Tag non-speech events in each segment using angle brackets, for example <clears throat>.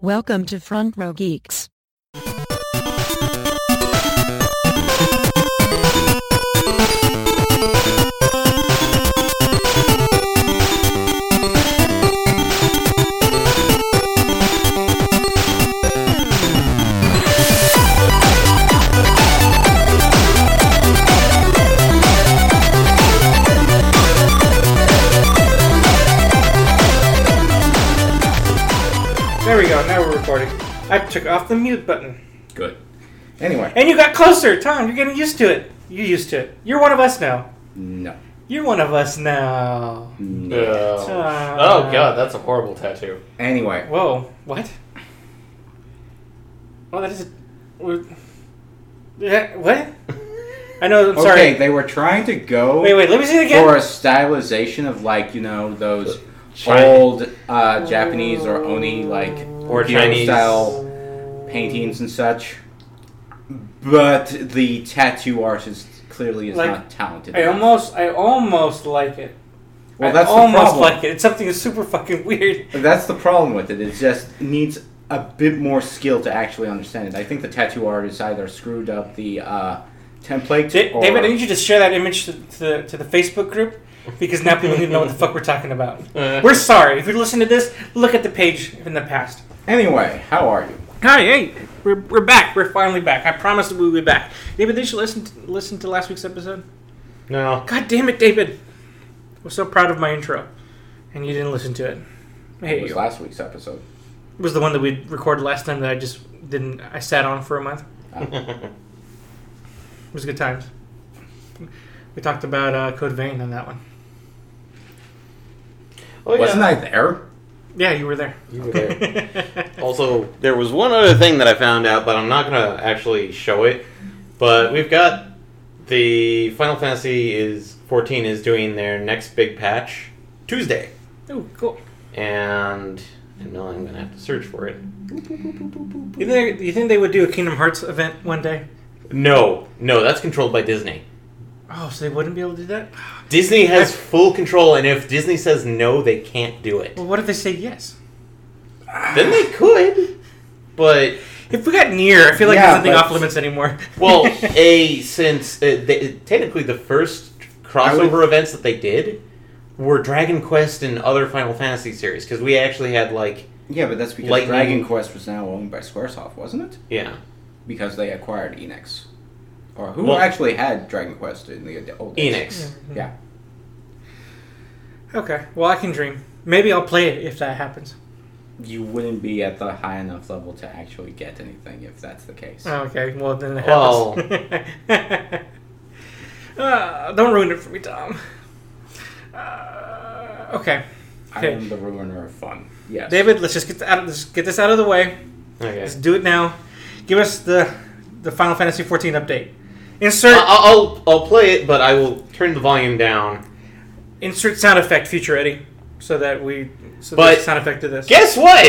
Welcome to Front Row Geeks. Recording. I took off the mute button. Good. Anyway, And you got closer, Tom. You're getting used to it. You're used to it. You're one of us now. no. You're one of us now. No. Uh, oh god, that's a horrible tattoo. Anyway, Whoa. What? Well, that is. A, we're- yeah, what? I know. I'm okay, sorry. they were trying to go Wait, wait. Let me see it again. for a stylization of like you know those Chinese- old uh, Japanese or Oni like Or hero Chinese. style paintings and such. But the tattoo artist clearly is Like, not talented. I enough. almost, I almost like it. well, I that's the almost problem. like it. It's something super fucking weird. That's the problem with it. It just needs a bit more skill to actually understand it. I think the tattoo artist either screwed up the uh, template. Da- or, David, I need you to share that image to, to, the, to the Facebook group because now people need to know what the fuck we're talking about. <laughs> Uh, We're sorry. If you listen to this, look at the page in the past. Anyway, how are you? Hi, hey, we're, we're back. We're finally back. I promised that we would be back. David, did you listen to, listen to last week's episode? no. God damn it, David. I was so proud of my intro, and you didn't listen to it. I It was you. last week's episode. It was the one that we recorded last time that I just didn't. I sat on for a month. <laughs> It was good times. We talked about uh, Code Vein on that one. Oh, yeah. Wasn't I there? Yeah, you were there. You were there. <laughs> also, there was one other thing that I found out, but I'm not gonna actually show it. But we've got the Final Fantasy is 14 is doing their next big patch Tuesday, oh, cool. and I know I'm gonna have to search for it. You think, you think they would do a Kingdom Hearts event one day? No, no, that's controlled by Disney. Oh, so they wouldn't be able to do that? Disney has full control, and if Disney says no, they can't do it. Well, what if they say yes? Then they could, but If we got near, I feel like Yeah, there's nothing but- off limits anymore. <laughs> well, a since uh, they, technically the first crossover events that they did were Dragon Quest and other Final Fantasy series because we actually had like Yeah, but that's because Lightning- Dragon Quest was now owned by Squaresoft, wasn't it? yeah Because they acquired Enix. Or who Well- actually had Dragon Quest in the old days? Enix. Yeah. Okay, well, I can dream. Maybe I'll play it if that happens. You wouldn't be at the high enough level to actually get anything if that's the case. Okay, well, then it Well- happens. <laughs> uh, don't ruin it for me, Tom. Uh, okay. I am the ruiner of fun. Yes. David, let's just get, out, let's get this out of the way. okay. Let's do it now. Give us the the Final Fantasy 14 update. Insert I- I'll I'll play it, but I will turn the volume down. insert sound effect, future Eddie, so that we so But- there's sound effect to this. Guess what?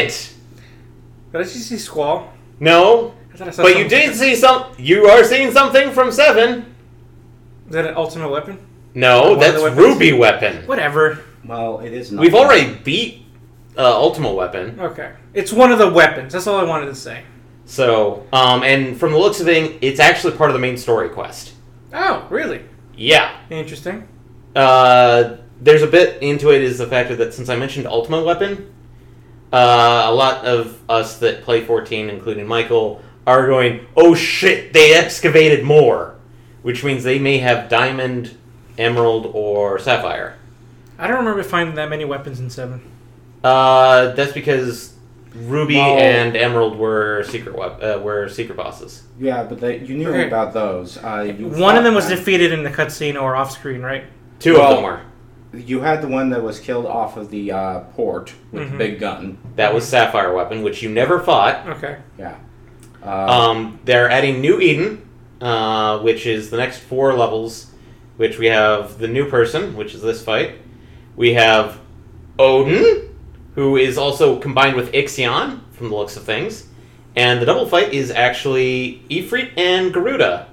Did I just see squall? No, I thought I saw but you something. did see some. You are seeing something from Seven. Is that an ultimate weapon? No, One of that's the weapons? Ruby Weapon. Whatever. Well, it is not. We've already beat uh, Ultimate Weapon. Okay, it's one of the weapons. That's all I wanted to say. So, um, and from the looks of it, it's actually part of the main story quest. Oh, really? Yeah. Interesting. Uh, there's a bit into it is the fact that since I mentioned Ultimate Weapon, uh, a lot of us that play 14, including Michael, are going, oh shit, they excavated more. Which means they may have Diamond, Emerald, or Sapphire. I don't remember finding that many weapons in seven. Uh, that's because Ruby Well- and Emerald were secret wep- uh, were secret bosses. Yeah, but they, you knew Okay. about those. Uh, One of them was fought defeated in the cutscene or off screen, right? Two Well- of them were. You had the one that was killed off of the uh, port with Mhm. the big gun. That was Sapphire Weapon, which you never fought. Okay. Yeah. Uh, Um, they're adding New Eden, uh, which is the next four levels, which we have the new person, which is this fight. We have Odin, who is also combined with Ixion, from the looks of things. And the double fight is actually Ifrit and Garuda.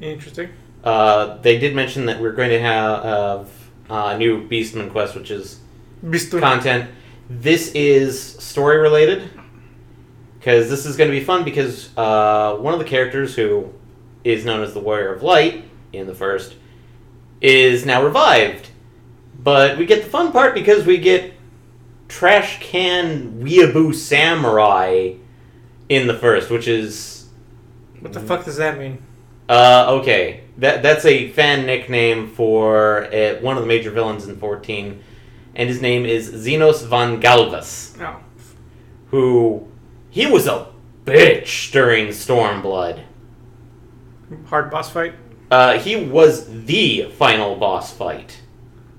Interesting. Uh, they did mention that we're going to have uh, a new Beastman quest, which is Bistun. content. This is story related. because this is going to be fun because uh, one of the characters who is known as the Warrior of Light in the first is now revived. But we get the fun part because we get Trash Can Weeaboo Samurai in the first, which is What the fuck does that mean? uh, okay. That that's a fan nickname for uh, one of the major villains in 14, and his name is Zenos von Galvus, Oh. who he was a bitch during Stormblood. Hard boss fight? Uh, he was the final boss fight.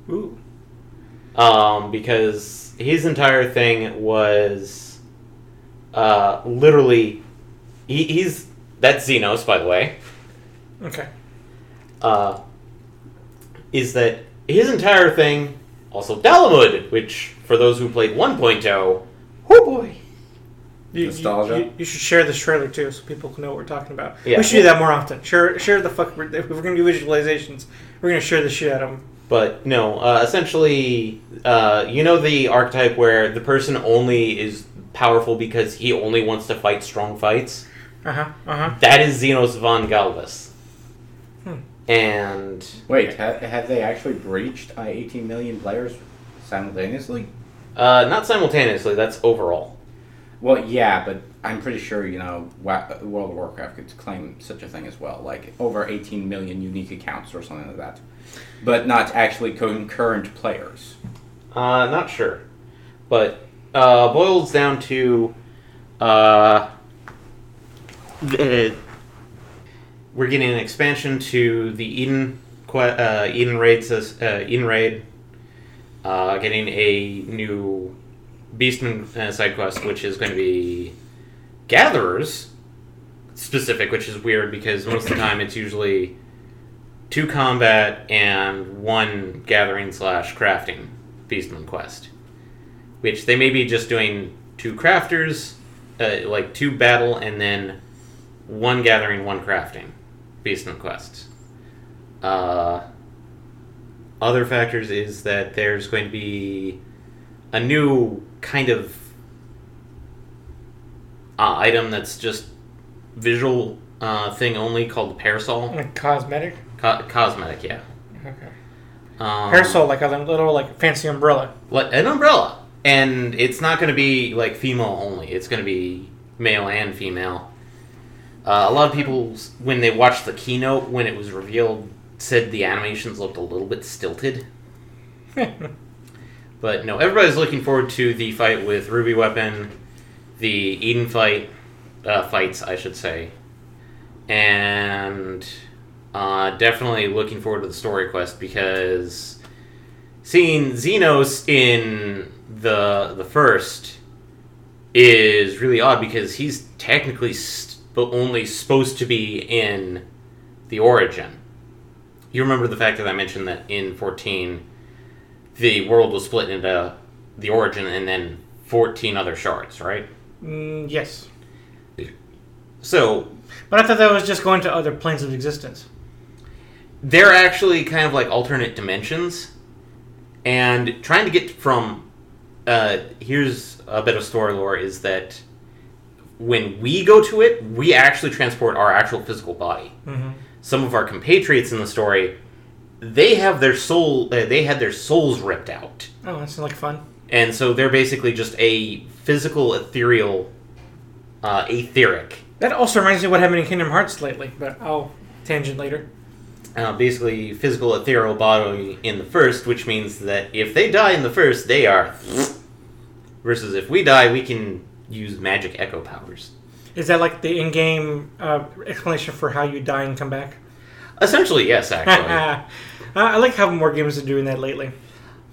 Ooh. um, because his entire thing was uh, literally he, he's that's Zenos by the way Okay. uh, is that his entire thing also Dalamud which for those who played 1.0 oh boy You, you- Nostalgia? You, you should share this trailer too, so people can know what we're talking about. Yeah. We should do that more often. Share, share the fuck. If we're gonna do visualizations, we're gonna share the shit out of them. But no uh, essentially uh, you know the archetype where the person only is powerful because he only wants to fight strong fights Uh huh. Uh huh. that is Zenos von Galvus Hmm. and Wait, ha- have they actually breached uh, 18 million players simultaneously? Uh, not simultaneously. That's overall. Well, yeah, but I'm pretty sure you know World of Warcraft could claim such a thing as well, like over 18 million unique accounts or something like that, but not actually concurrent players. Uh, not sure, but uh, boils down to uh, the, we're getting an expansion to the Eden uh, Eden raid uh, Eden raid. Uh, getting a new Beastman uh, side quest, which is going to be gatherers specific, which is weird because most of the time it's usually two combat and one gathering slash crafting Beastman quest, which they may be just doing two crafters, uh, like two battle, and then one gathering, one crafting Beastman quests. Uh, other factors is that there's going to be a new kind of uh, item that's just visual uh, thing only called the parasol. Like cosmetic. Co- cosmetic, yeah. Okay. Um, Parasol, like a little like fancy umbrella. like an umbrella, and it's not going to be like female only. It's going to be male and female. Uh, a lot of people, when they watched the keynote when it was revealed, said the animations looked a little bit stilted. <laughs> But no, everybody's looking forward to the fight with Ruby Weapon, the Eden fight, uh, fights, I should say, and uh, definitely looking forward to the story quest because seeing Zenos in the the first is really odd because he's technically st- only supposed to be in the origin. You remember the fact that I mentioned that in 14 the world was split into the origin and then 14 other shards, right? Mm, yes. So But I thought that was just going to other planes of existence. they're actually kind of like alternate dimensions and trying to get from uh, here's a bit of story lore is that when we go to it we actually transport our actual physical body Mm-hmm. some of our compatriots in the story they have their soul uh, they had their souls ripped out Oh, that sounds like fun. and so they're basically just a physical ethereal uh, etheric That also reminds me of what happened in Kingdom Hearts lately, but I'll tangent later. uh, basically physical ethereal body in the first, which means that if they die in the first, they are. <sniffs> Versus if we die, we can use magic echo powers. Is that like the in-game uh, explanation for how you die and come back? Essentially, yes, <laughs> actually. I I like how more games are doing that lately.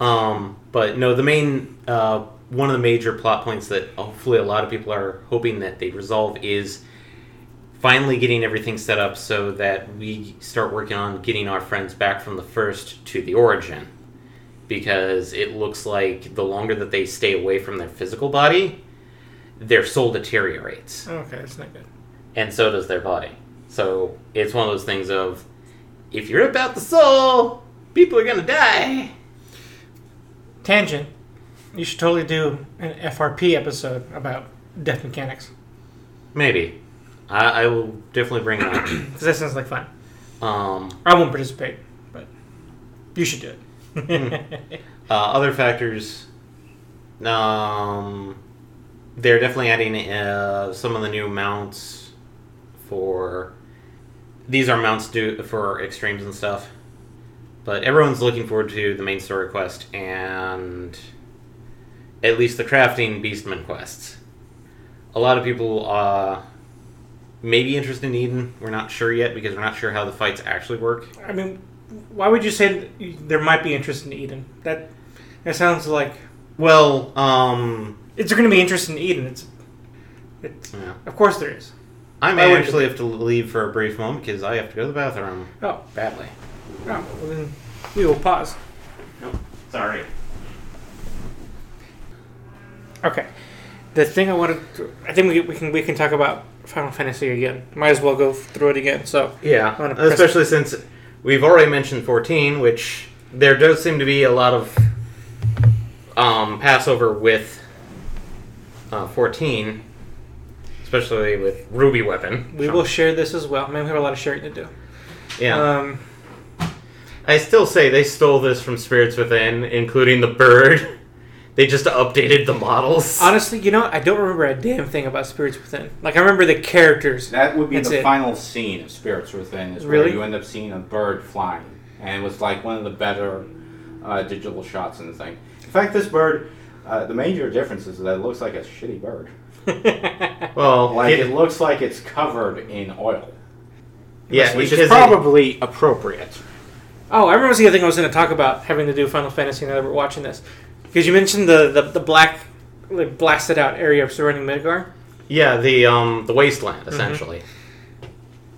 um, but no, the main uh, one of the major plot points that hopefully a lot of people are hoping that they resolve is finally getting everything set up so that we start working on getting our friends back from the first to the origin. Because it looks like the longer that they stay away from their physical body, their soul deteriorates. Okay, that's not good. And so does their body. So it's one of those things of if you're about the soul, people are gonna die. Tangent. You should totally do an FRP episode about death mechanics. Maybe. I, I will definitely bring it up. <clears throat> Because that sounds like fun. Um, I won't participate, but you should do it. <laughs> uh, other factors. Um, they're definitely adding uh, some of the new mounts for. These are mounts do for extremes and stuff, but everyone's looking forward to the main story quest and at least the crafting beastman quests. A lot of people uh, may be interested in Eden. We're not sure yet because we're not sure how the fights actually work. I mean, why would you say there might be interest in Eden? That that sounds like Well, um, it's going to be interest in Eden. It's, it's yeah. of course there is. I may would actually it have to leave for a brief moment because I have to go to the bathroom Oh, badly. oh well then we will pause. Sorry. Okay. The thing I wanted, to, I think we, we can we can talk about Final Fantasy again. Might as well go through it again. So Yeah, especially since we've already mentioned 14, which there does seem to be a lot of um, Passover with uh, 14, especially with Ruby Weapon. we will share this as well. Man, we have a lot of sharing to do. Yeah. Um, I still say they stole this from Spirits Within, including the bird. <laughs> They just updated the models. honestly, you know, I don't remember a damn thing about Spirits Within. Like I remember the characters. That would be That's the it. final scene of Spirits Within, is Really? where you end up seeing a bird flying, and it was like one of the better uh, digital shots in the thing. In fact, this bird, uh, the major difference is that it looks like a shitty bird. <laughs> well, Like it- it looks like it's covered in oil, yeah, which because is it- probably appropriate. Oh, I remember the other thing I was going to talk about having to do Final Fantasy now that we're watching this. Because you mentioned the, the, the black, like, blasted out area surrounding Midgar. yeah, the um, the wasteland essentially.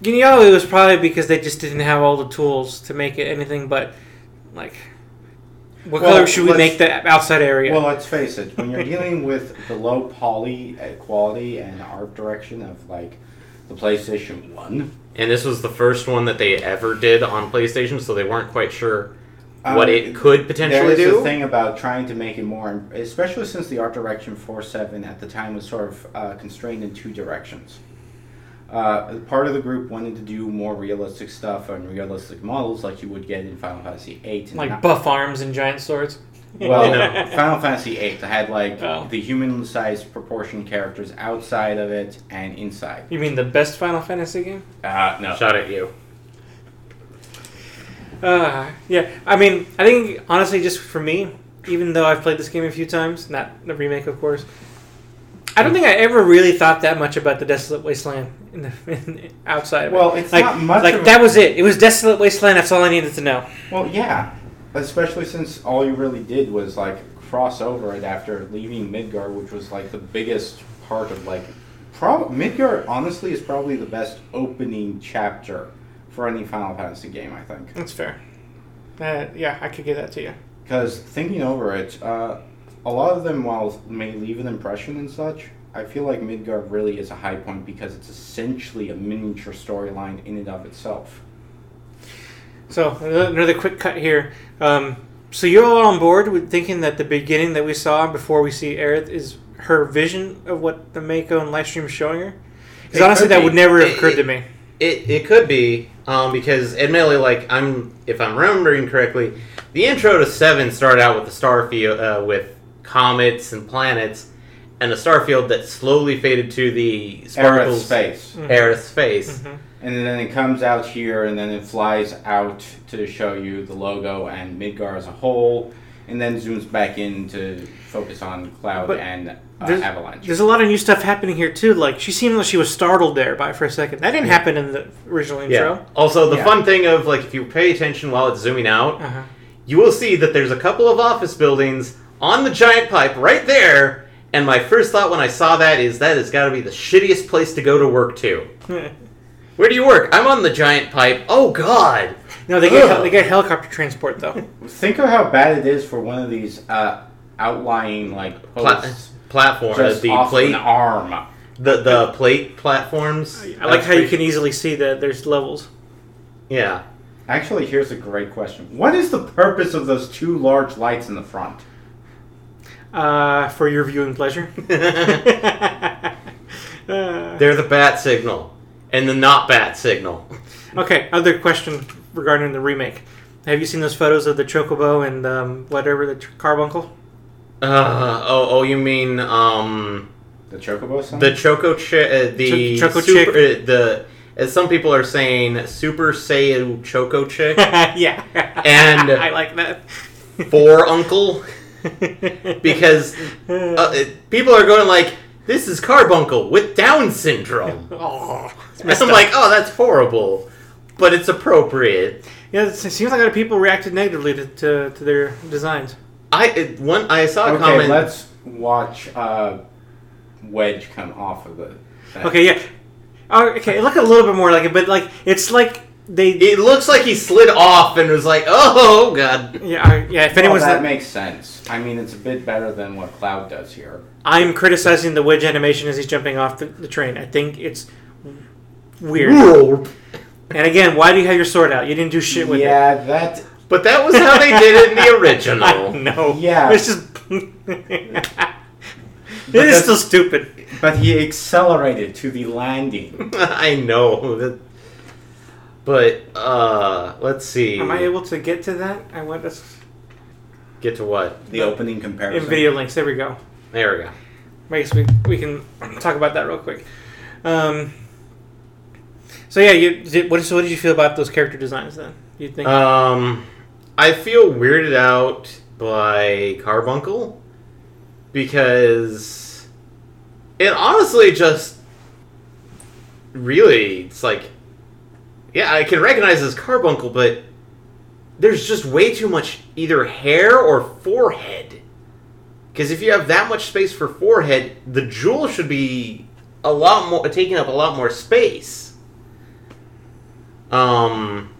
You know, it was probably because they just didn't have all the tools to make it anything but, like, what Well, color should we make the outside area? Well, let's face it. When you're dealing with the low poly uh, quality and art direction of like the PlayStation One, And this was the first one that they ever did on PlayStation, so they weren't quite sure what Um, it could potentially There is do. a thing about trying to make it more, especially since the art direction for Seven at the time was sort of uh, constrained in two directions. Uh, part of the group wanted to do more realistic stuff and realistic models, like you would get in Final Fantasy VIII. Like not- buff arms and giant swords. well, <laughs> You know. Final Fantasy VIII had like Oh. the human-sized proportion characters outside of it and inside. You mean the best Final Fantasy game? Uh, no. Shot at you. Uh, yeah. I mean, I think honestly, just for me, even though I've played this game a few times, not the remake, of course, I don't think I ever really thought that much about the Desolate Wasteland in the, <laughs> in, outside. Of it. Well, it's like, not much like that was it. It was Desolate Wasteland. That's all I needed to know. Well, yeah, especially since all you really did was like cross over it after leaving Midgar, which was like the biggest part of like. Prob- Midgar, honestly, is probably the best opening chapter for any Final Fantasy game. I think That's fair. Uh, yeah, I could give that to you. because thinking over it, uh, a lot of them, while may leave an impression and such, I feel like Midgar really is a high point because it's essentially a miniature storyline in and of itself. So another another quick cut here. Um, so you're all on board with thinking that the beginning that we saw before we see Aerith is her vision of what the Mako and Lifestream is showing her? Because honestly, that be. would never have It- occurred to me. It, it could be um, because admittedly, like I'm, if I'm remembering correctly, the intro to Seven started out with the star field uh, with comets and planets, and a star field that slowly faded to the Aerith's sparkles face. Aerith's face. Mhm. And then it comes out here, and then it flies out to show you the logo and Midgar as a whole, and then zooms back in to focus on Cloud But and uh, there's- Avalanche. There's a lot of new stuff happening here too. Like she seemed like she was startled there by for a second. That didn't happen in the original intro. Yeah. intro. Also, the Yeah. fun thing of like if you pay attention while it's zooming out, Uh-huh. you will see that there's a couple of office buildings on the giant pipe right there. And my first thought when I saw that is that has got to be the shittiest place to go to work to. <laughs> Where do you work? I'm on the giant pipe. Oh God! No, they get Ugh. they get helicopter transport though. Think of how bad it is for one of these uh, outlying like Pla- posts platform, uh, just the off plate, an arm. the the plate platforms. I like That's how you pretty- can easily see that there's levels. Yeah. Actually, here's a great question: What is the purpose of those two large lights in the front? Uh, for your viewing pleasure. <laughs> <laughs> Uh, They're the bat signal and the not bat signal. okay, other question regarding the remake. Have you seen those photos of the Chocobo and um, whatever, the tr- Carbuncle? Uh, oh, oh, you mean um The Chocobo song? the Choco chick, uh, the Ch- Choco super, uh, the as some people are saying, Super Saiyan Choco chick <laughs> yeah. And- <laughs> I like that. for Uncle <laughs> because uh, it- people are going like, this is Carbuncle with Down syndrome. oh, it's And I'm up. like, oh, that's horrible, but it's appropriate. yeah, it seems like a lot of people reacted negatively to, to, to their designs. I it, one I saw a okay, comment. let's watch uh, Wedge come off of the. thing. Okay, yeah. Oh, okay, it looked a little bit more like it, but like it's like they. It looks like he slid off and was like, oh god. yeah, I- yeah. If Well, anyone's, that makes sense. I mean, it's a bit better than what Cloud does here. I'm criticizing the wedge animation as he's jumping off the, the train. I think it's weird. And again, why do you have your sword out? You didn't do shit with it. yeah, that. But that was how they did it in the <laughs> original. No. Yeah. It's just. <laughs> it is still stupid. But he accelerated to the landing. <laughs> I know. That, but uh, let's see. Am I able to get to that? I want to. Get to what? The opening comparison. In video links. There we go. There we go. I guess we, we can <clears throat> talk about that real quick. Um, so yeah, you did, what, so what did you feel about those character designs then? You think? Um, I feel weirded out by Carbuncle because it honestly just really it's like yeah I can recognize as Carbuncle, but there's just way too much either hair or forehead. Because if you have that much space for forehead, the jewel should be a lot more taking up a lot more space. Um,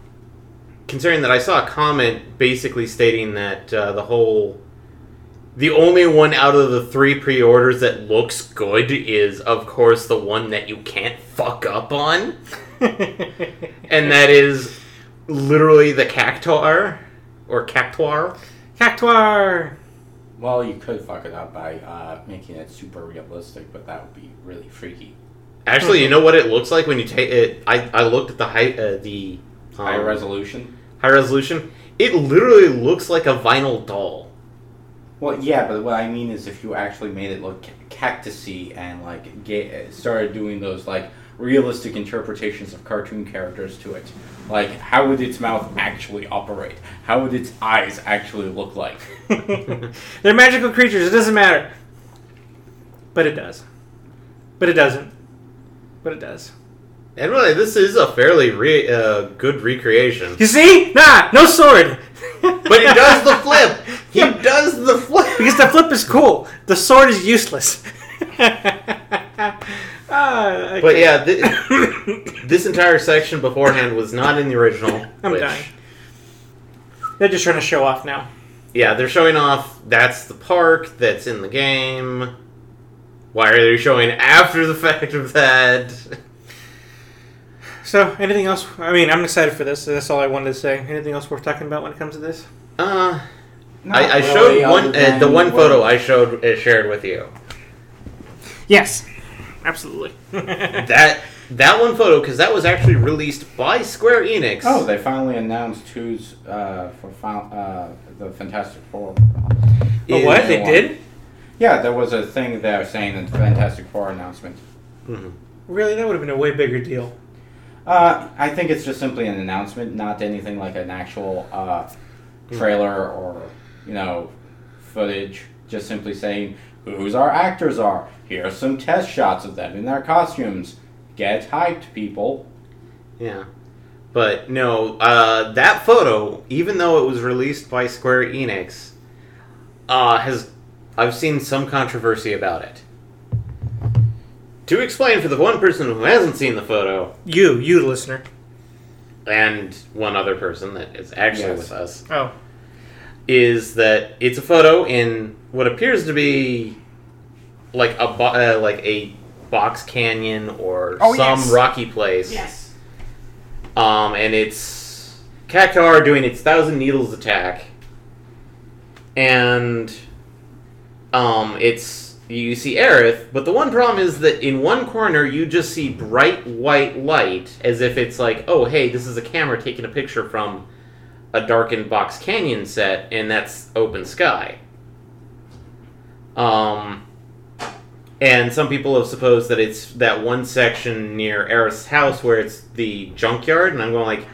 considering that I saw a comment basically stating that uh, the whole the only one out of the three pre-orders that looks good is of course the one that you can't fuck up on <laughs> and that is literally the cactuar or cactuar Cactuar. Well, you could fuck it up by uh, making it super realistic, but that would be really freaky. Actually you know what it looks like when you take it I, I looked at the high uh, the um, High resolution. high resolution it literally looks like a vinyl doll Well, yeah, but what I mean is if you actually made it look cactusy and like get, started doing those like realistic interpretations of cartoon characters to it, like how would its mouth actually operate? How would its eyes actually look like? <laughs> They're magical creatures. It doesn't matter. But it does. But it doesn't. But it does. and really this is a fairly re- uh, good recreation You see? Nah, no sword. But he does the <laughs> flip. He does the flip. because the flip is cool. The sword is useless. <laughs> Ah, But yeah, thi- this entire section beforehand was not in the original. I'm which- dying. They're just trying to show off now. Yeah, they're showing off. That's the park. That's in the game. Why are they showing after the <laughs> fact of that? So, anything else? I mean, I'm excited for this. That's all I wanted to say. Anything else worth talking about when it comes to this? Uh, Not I, I really, showed other one. Uh, than the one what- photo I showed uh, shared with you. Yes, absolutely. <laughs> That that one photo because that was actually released by Square Enix. Oh, they finally announced who's uh, for fin- uh, the Fantastic Four. Oh, what? They one. did? Yeah, there was a thing there saying the Fantastic Four announcement. Mhm. Really? That would have been a way bigger deal. Uh, I think it's just simply an announcement, not anything like an actual uh, trailer or you know footage. Just simply saying who's our actors are. Here's some test shots of them in their costumes. Get hyped, people. Yeah. But no, uh, that photo, even though it was released by Square Enix, uh, has I've seen some controversy about it. To explain for the one person who hasn't seen the photo, You, you, the listener. and one other person that is actually Yes. with us, Oh. is that it's a photo in what appears to be like a bo- uh, like a box canyon or Oh, some yes. rocky place. Yes. Um, and it's Cactuar doing its Thousand Needles attack. And um, it's you see Aerith, but the one problem is that in one corner you just see bright white light as if it's like, oh, hey, this is a camera taking a picture from a darkened box canyon set, and that's open sky. Um, and some people have supposed that it's that one section near Aerith's house where it's the junkyard, and I'm going like,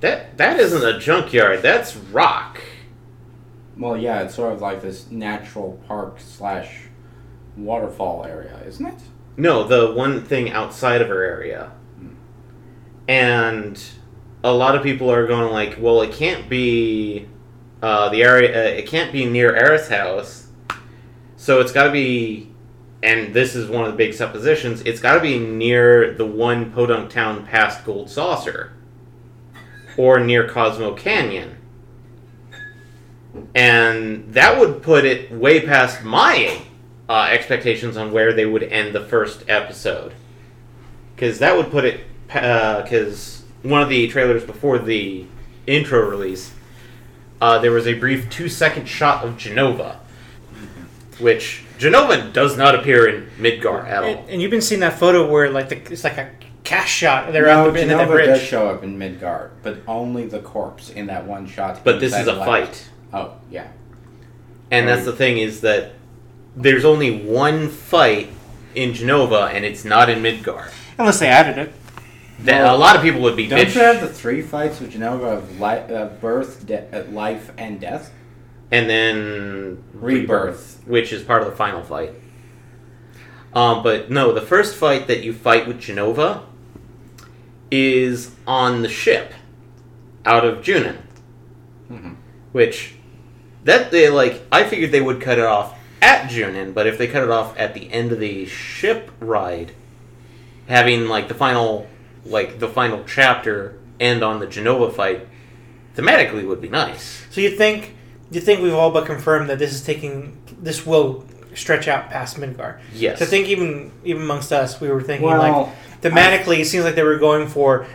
that that isn't a junkyard, that's rock. Well, yeah, it's sort of like this natural park slash waterfall area, isn't it? No, the one thing outside of her area. And a lot of people are going like, well, it can't be uh, the area. Uh, it can't be near Aerith's house, so it's got to be. And this is one of the big suppositions. It's got to be near the one Podunk town past Gold Saucer, or near Cosmo Canyon. And that would put it way past my uh, expectations on where they would end the first episode. Because that would put it. Because one of the trailers before the intro release, uh, there was a brief two second shot of Jenova. Which. Jenova does not appear in Midgar at all. And, and you've been seeing that photo where like the, it's like a cash shot. They're no, out the, the Jenova does show up in Midgar, but only the corpse in that one shot. But this is a light. fight. Oh, yeah. And that's the thing is that there's only one fight in Jenova, and it's not in Midgar. Unless they added it. That Well, a lot of people would be Don't bitch, you have the three fights with Jenova of li- uh, birth, de- uh, life, and death? and then Rebirth. which is part of the final fight. Um, but no, the first fight that you fight with Jenova is on the ship out of Junon, Mhm. which that they like. I figured they would cut it off at Junon, but if they cut it off at the end of the ship ride, having like the final, like the final chapter end on the Jenova fight, thematically would be nice. So you think you think we've all but confirmed that this is taking this will stretch out past Midgar. Yes. So I think even even amongst us, we were thinking Well, like thematically, it seems like they were going for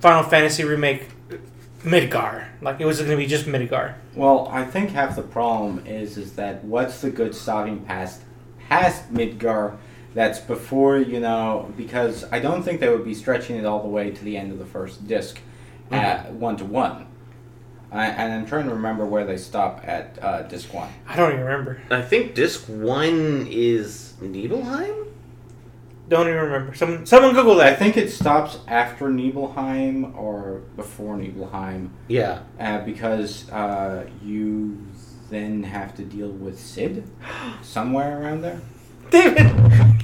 Final Fantasy remake Midgar. Like it was going to be just Midgar. Well, I think half the problem is is that what's the good stopping past past Midgar that's before you know because I don't think they would be stretching it all the way to the end of the first disc at one to one. I, and I'm trying to remember where they stop at uh, disc one. I don't even remember. I think disc one is Nibelheim. Don't even remember. Someone someone Google that. I think it stops after Nibelheim or before Nibelheim Yeah. uh, because uh, you then have to deal with Cid <gasps> somewhere around there. David,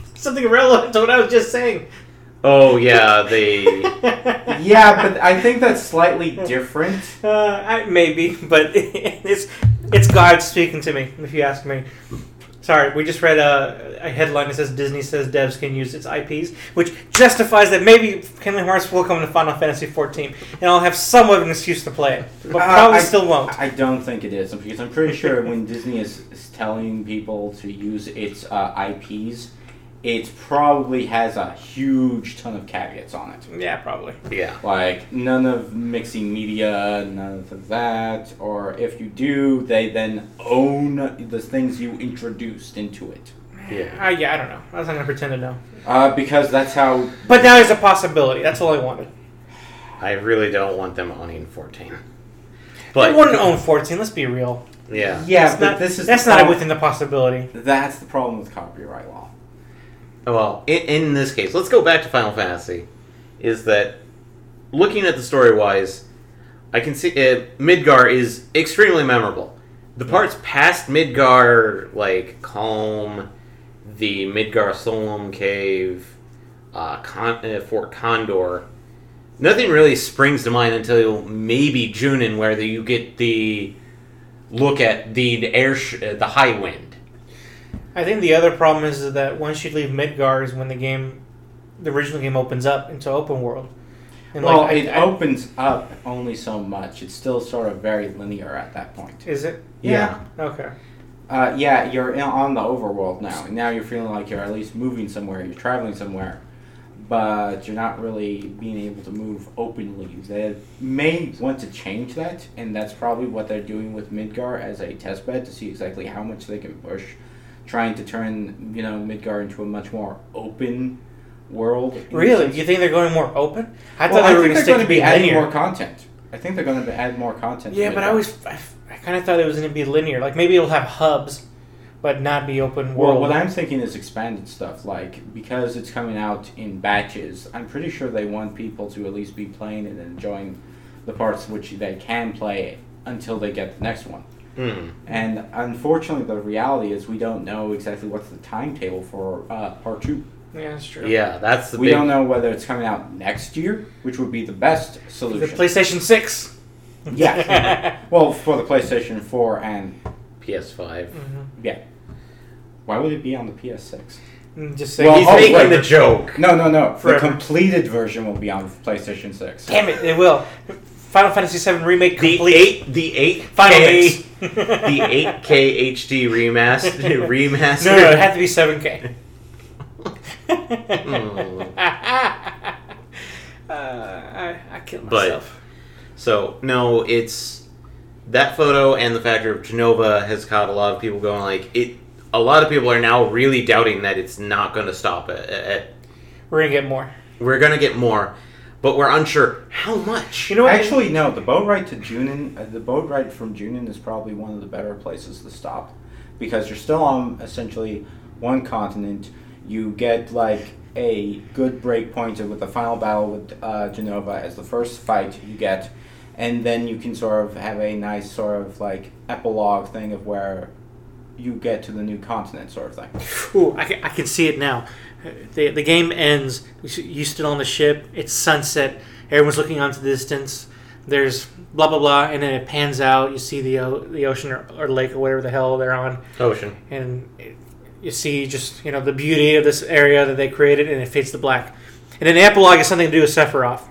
<laughs> something relevant to what I was just saying. Oh yeah, they. <laughs> Yeah, but I think that's slightly different. Uh, I, maybe, but <laughs> it's it's God speaking to me. If you ask me. Sorry, we just read a, a headline that says Disney says devs can use its IPs, which justifies that maybe Kingdom Hearts will come to Final Fantasy XIV, and I'll have somewhat of an excuse to play it, but Uh, probably I- still won't. I don't think it is because I'm pretty sure when Disney is, is telling people to use its uh, IPs, it probably has a huge ton of caveats on it. Yeah, probably. Yeah. Like none of mixing media, none of that, or if you do, they then own the things you introduced into it. Yeah. Uh, yeah, I don't know. I was not gonna pretend to know, Uh, because that's how. but now there's a possibility. That's all I wanted. I really don't want them owning 14. But But they wouldn't own 14. Let's be real. Yeah. Yeah, That's but not, this is that's not prob- within the possibility. That's the problem with copyright law. Well, in, in this case, let's go back to Final Fantasy. Is that looking at the story wise, I can see uh, Midgar is extremely memorable. The parts past Midgar, like Kalm, the Midgar Zolom Cave, uh, Con- uh, Fort Condor, nothing really springs to mind until maybe Junon, where the, you get the look at the, the air, sh- uh, the Highwind. I think the other problem is that once you leave Midgar is when the game, the original game opens up into open world. And well, like, it I- opens up only so much. It's still sort of very linear at that point. Is it? Yeah. Okay. Uh, yeah, you're in, on the overworld now. Now you're feeling like you're at least moving somewhere. You're traveling somewhere, but you're not really being able to move openly. They may want to change that, and that's probably what they're doing with Midgar as a testbed to see exactly how much they can push trying to turn you know Midgar into a much more open world. Really? You think they're going more open? I Well, thought they were going to stick gonna be adding linear. more content. I think they're going to add more content. Yeah, but I always, I, I kind of thought it was going to be linear. Like maybe it'll have hubs, but not be open Well, world. what I'm thinking is expanded stuff. Like because it's coming out in batches, I'm pretty sure they want people to at least be playing and enjoying the parts which they can play until they get the next one. Hmm. And unfortunately, the reality is we don't know exactly what's the timetable for uh, part two. yeah, that's true. Yeah, that's the We big. don't know whether it's coming out next year, which would be the best The solution. PlayStation Six. yeah. <laughs> well, for the PlayStation 4 and PS5. Mhm. yeah. Why would it be on the PS6? Mm, Just saying. Well, He's oh, making wait. the joke. No, no, no. Forever. The completed version will be on PlayStation 6. Damn it! It will. Final Fantasy VII remake The complete. eight, the eight Final K, <laughs> the eight K HD remaster, <laughs> remaster. No, no, it had to be seven K. <laughs> Hmm. uh, I, I killed But- myself. So no, it's that photo and the factor of Jenova has caught a lot of people going like it. A lot of people are now really doubting that it's not going to stop at, at. We're gonna get more. We're going to get more, but we're unsure how much. You know what? Actually, no. The boat ride to Junon, uh, the boat ride from Junon is probably one of the better places to stop, because you're still on essentially one continent. You get like a good break point with the final battle with uh, Jenova as the first fight you get, and then you can sort of have a nice sort of like epilogue thing of where you get to the new continent sort of thing. Ooh, I can, I can see it now. The, the game ends. You still on the ship. It's sunset. Everyone's looking onto the distance. There's blah blah blah, and then it pans out. You see the o- the ocean or, or lake or whatever the hell they're on, Ocean. and it, you see just you know the beauty of this area that they created, and it fades to black. And then the epilogue has something to do with Sephiroth.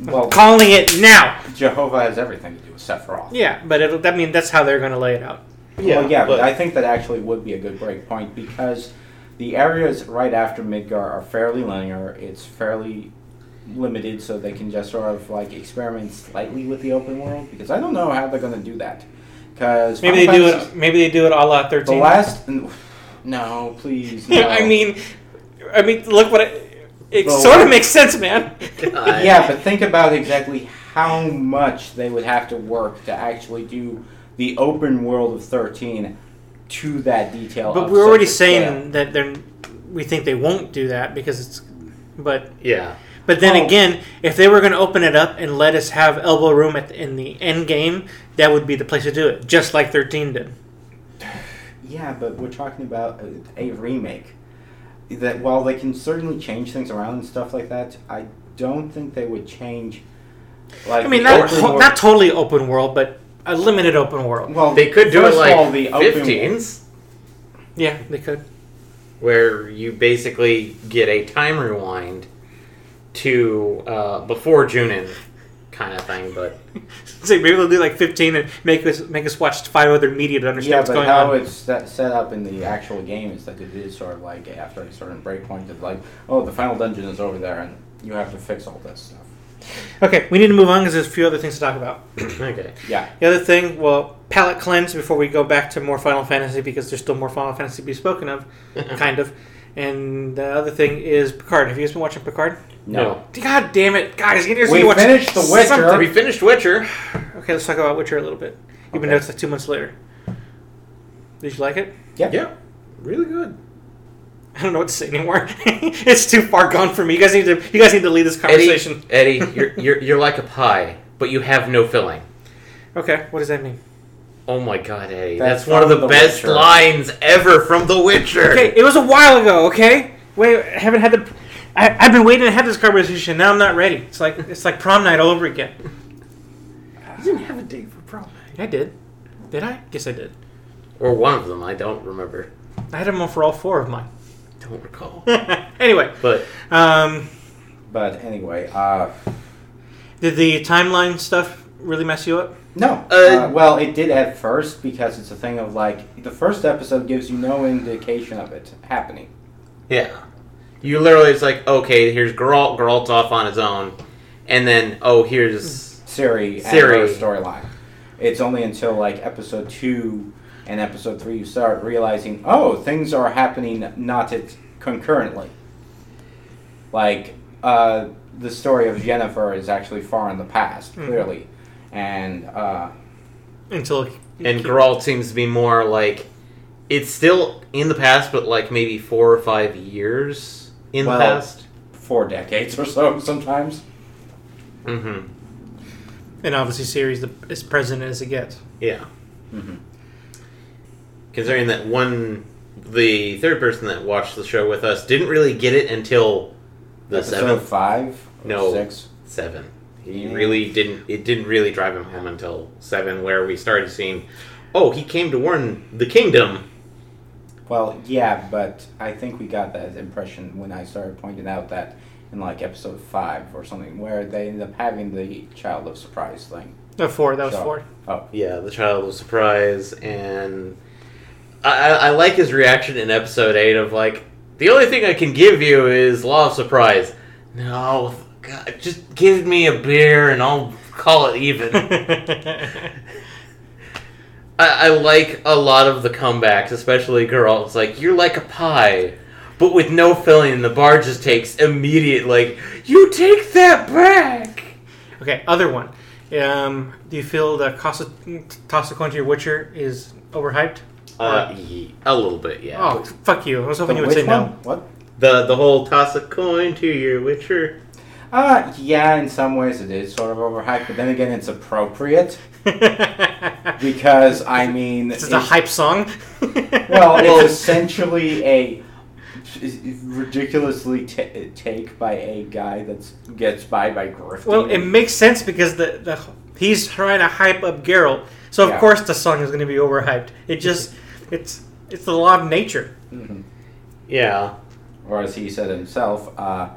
Well, Calling it now. Jenova has everything to do with Sephiroth. Yeah, but it'll, that mean that's how they're going to lay it out. Yeah, well, yeah, but, but- I think that actually would be a good break point because the areas right after Midgar are fairly linear. It's fairly limited, so they can just sort of like experiment slightly with the open world. Because I don't know how they're going to do that. Because Maybe they do it. Maybe they do it a la The last, no, please, <laughs> no. I mean, I mean, look what it. It Well, sort of makes sense, man. yeah, but think about exactly how much they would have to work to actually do the open world of thirteen to that detail. But we're already saying scale. that they're. We think they won't do that because it's. But Yeah. but then Oh. again, if they were going to open it up and let us have elbow room at the, in the end game, that would be the place to do it, just like thirteen did. Yeah, but we're talking about a, a remake. That while they can certainly change things around and stuff like that, I don't think they would change. Like I mean, the not ho- not totally open world, but a limited open world. Well, They could do first it of like all, the open 15s, Yeah, they could. where you basically get a time rewind to uh, before Junon kind of thing, but <laughs> So maybe they'll do like fifteen and make us make us watch five other media to understand Yeah, what's but going how on. it's set, set up in the actual game is that it is sort of like after a certain breakpoint of like, oh, the final dungeon is over there, and you have to fix all this stuff. Okay, we need to move on because there's a few other things to talk about. <clears throat> okay. Yeah. The other thing, well, palate cleanse before we go back to more Final Fantasy because there's still more Final Fantasy to be spoken of, <laughs> kind of. And the other thing is Picard. Have you guys been watching Picard? No. God damn it, guys! You guys We need to watch finished The Witcher. something. We finished Witcher. Okay, let's talk about Witcher a little bit. Even Okay. though it's like two months later. Did you like it? Yeah. Yeah. Really good. I don't know what to say anymore. <laughs> it's too far gone for me. You guys need to. You guys need to lead this conversation. Eddie, <laughs> you're, you're you're like a pie, but you have no filling. Okay, what does that mean? Oh my god, Eddie. That's That's, one of the, The best Witcher. lines ever from The Witcher. Okay, it was a while ago. Okay, wait, I haven't had the. I, I've been waiting to have this conversation. Now I'm not ready. It's like it's like prom night all over again. You didn't have a date for prom night. I did. Did I? Guess I did. Or one of them, I don't remember. I had them on for all four of mine. Don't recall. <laughs> anyway, But um, But anyway, uh, did the timeline stuff really mess you up? no. Uh, Uh, well, it did at first because it's a thing of like the first episode gives you no indication of it happening. yeah, you literally it's like okay, here's Geralt. Geralt's off on his own, and then oh here's Siri and Ciri. her storyline. It's only until like episode two and episode three you start realizing, oh, things are happening not at concurrently. Like uh, the story of Yennefer is actually far in the past, Mhm. clearly, and uh, Until And Geralt seems to be more like it's still in the past, but like maybe four or five years in Well- the past. four decades or so sometimes. Mm-hmm. and obviously series the as present as it gets. Yeah. hmm Considering that one, the third person that watched the show with us didn't really get it until the Episode seventh, five, or No. six. seven. He Yeah. really didn't. It didn't really drive him home until seven, where we started seeing, oh, he came to warn the kingdom. Well, yeah, but I think we got that impression when I started pointing out that in like episode five or something, where they end up having the child of surprise thing. No, four. That was So- four. Oh, Yeah, the child of surprise, and I, I, like his reaction in episode eight of like, the only thing I can give you is law of surprise. No, God, just give me a beer and I'll call it even. <laughs> I, I like a lot of the comebacks, especially girls. Like you're like a pie, but with no filling. The bar just takes immediate like you take that back. okay, other one. Um, do you feel the Casa, toss a coin to your Witcher is overhyped? Uh, ye- a little bit, yeah. Oh, fuck you! I was hoping the you would which say one? no. What? The the whole toss a coin to your Witcher. Uh, yeah, in some ways it is sort of overhyped, but then again, it's appropriate <laughs> because I mean, this is a it's- hype song. Well, <laughs> <laughs> Well- it's essentially a ridiculously ta take by a guy that gets by by grifting. well, it makes sense because the, the he's trying to hype up Geralt, so of Yeah. course the song is going to be overhyped. It just it's it's the law of nature. Mhm. Yeah. or as he said himself, uh,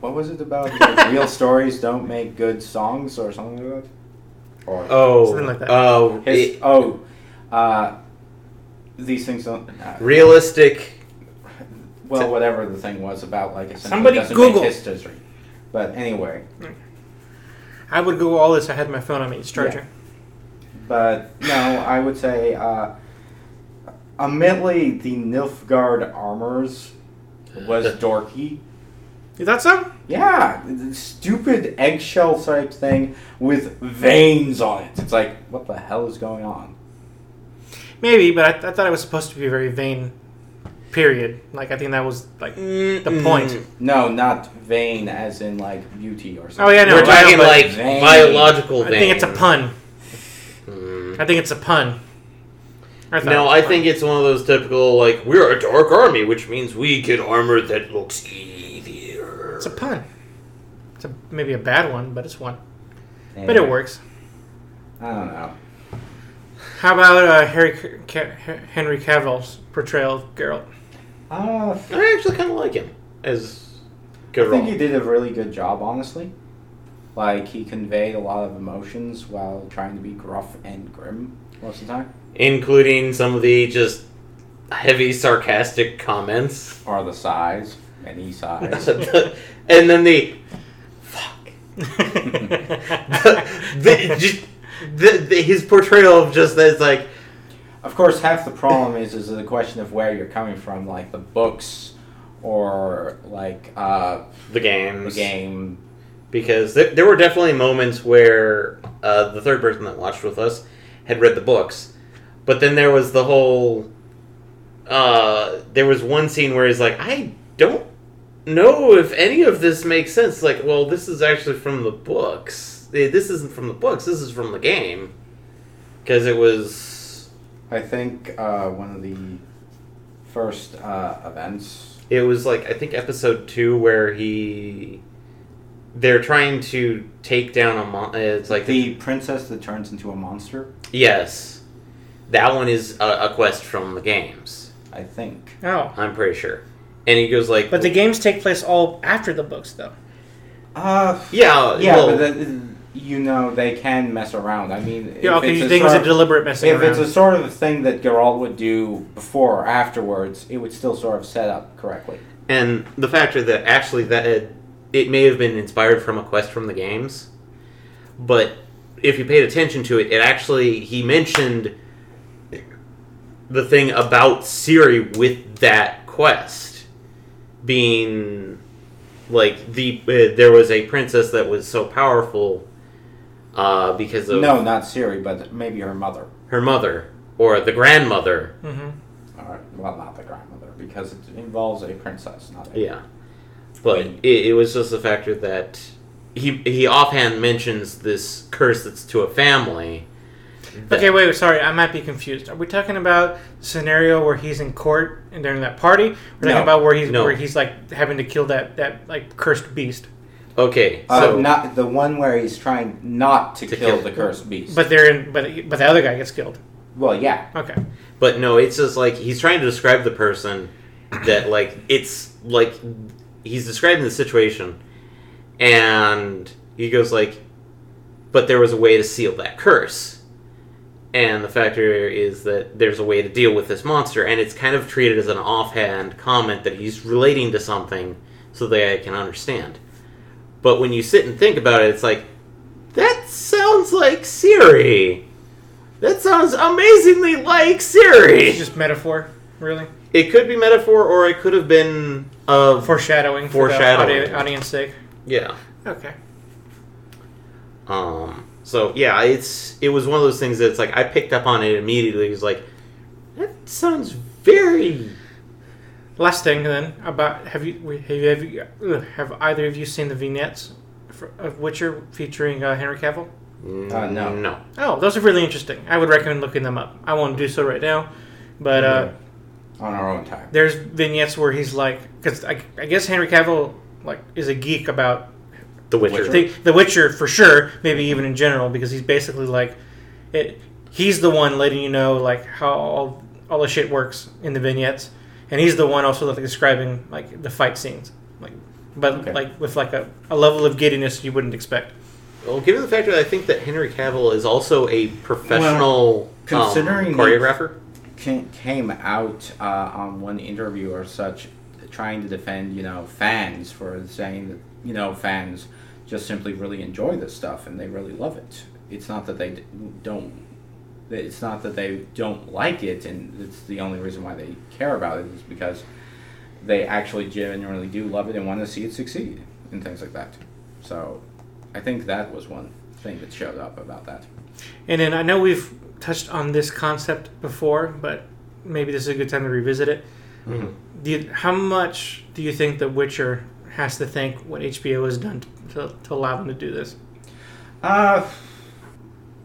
what was it about? Like, <laughs> real stories don't make good songs or something like that. Or Oh. Something like that. Oh. his, it- oh, uh, these things don't. Uh, realistic. well, whatever the thing was about, like essentially Somebody doesn't Google. history. But anyway, I would Google all this. I had my phone on me. It's charging. But no, I would say, uh, admittedly, the Nilfgaard armors was <laughs> dorky. Is that so? Yeah, the stupid eggshell type thing with veins on it. It's like, what the hell is going on? Maybe, but I, I thought it was supposed to be very vain. Period. Like I think that was like the point. No, not vain as in like beauty or something. Oh, yeah, no, We're talking but- like Vein. biological I think it's a pun. I think it's a pun. I No, I was I a pun. think it's one of those typical like we're a dark army, which means we get armor that looks easier. it's a pun. It's a, maybe a bad one, but it's one. But it works. I don't know. How about uh, Harry C- Ca- Henry Cavill's portrayal of Geralt? Uh, I actually kind of like him as I think he did a really good job, honestly. Like, he conveyed a lot of emotions while trying to be gruff and grim most of the time. including some of the just heavy sarcastic comments. Or the sighs, many sighs. <laughs> and then the fuck. <laughs> the, the, just, the, the, his portrayal of just that is like Of course, half the problem is is the question of where you're coming from, like the books or like uh, the the game. Because there, there were definitely moments where uh, the third person that watched with us had read the books, but then there was the whole. Uh, there was one scene where he's like, I don't know if any of this makes sense. Like, well, this is actually from the books. Eh, This isn't from the books. This is from the game. Because it was. I think uh, one of the first uh, events. It was like I think episode two where he. They're trying to take down a mon. It's like the princess that turns into a monster. Yes. That one is a, a quest from the games. I think. oh, I'm pretty sure. And he goes like, but the games take place all after the books, though. Uh, yeah, yeah, well, but then, you know they can mess around. I mean, Yeah, if okay. it's You a think it was a deliberate messing If around? it's a sort of thing that Geralt would do before or afterwards, it would still sort of set up correctly. and the factor that actually that it, it may have been inspired from a quest from the games, but if you paid attention to it, it actually he mentioned the thing about Ciri with that quest being like the uh, there was a princess that was so powerful uh, because of No, not Ciri, but maybe her mother. her mother or the grandmother. hmm All right. Well, not the grandmother, because it involves a princess, not a. Yeah, but it, it was just the factor that he he offhand mentions this curse that's to a family. that- Okay, wait, sorry, I might be confused. Are we talking about the scenario where he's in court and during that party? We're talking No. about where he's No. where he's like having to kill that that like cursed beast. Okay, Uh, so not the one where he's trying not to, To kill, kill- the cursed beast. But they're in, but but the other guy gets killed. well, yeah. Okay. But no, it's just like he's trying to describe the person that like it's like he's describing the situation and he goes like but there was a way to seal that curse. And the factor is that there's a way to deal with this monster and it's kind of treated as an offhand comment that he's relating to something so that I can understand. But when you sit and think about it, it's like that sounds like Ciri. That sounds amazingly like Ciri. It's just metaphor, really. It could be metaphor, or it could have been of Foreshadowing. For the Foreshadowing. audience sake. yeah. Okay. Um. So yeah, it's it was one of those things that's like I picked up on it immediately. It was like that sounds very. Last thing then about have you have you have, you, have either of you seen the vignettes for, of Witcher featuring uh, Henry Cavill? Uh, no. No. Oh, those are really interesting. I would recommend looking them up. I won't do so right now, but uh, On our own time. there's vignettes where he's like, because I, I guess Henry Cavill like is a geek about The Witcher. Witcher. the, the Witcher for sure, maybe even in general, because he's basically like, it. He's the one letting you know like how all, all the shit works in the vignettes, and he's the one also like describing like the fight scenes, like, but Okay. like with like a, a level of giddiness you wouldn't expect. Well, given the fact that I think that Henry Cavill is also a professional considering um, choreographer. Ca- came out uh, on one interview or such trying to defend you know fans for saying that you know fans just simply really enjoy this stuff and they really love it. It's not that they don't it's not that they don't like it and it's the only reason why they care about it is because they actually genuinely do love it and want to see it succeed and things like that. So i think that was one thing that showed up about that. And then I know we've touched on this concept before, but maybe this is a good time to revisit it. Mhm. Do you, how much do you think The Witcher has to thank what HBO has done to, to allow them to do this? Uh,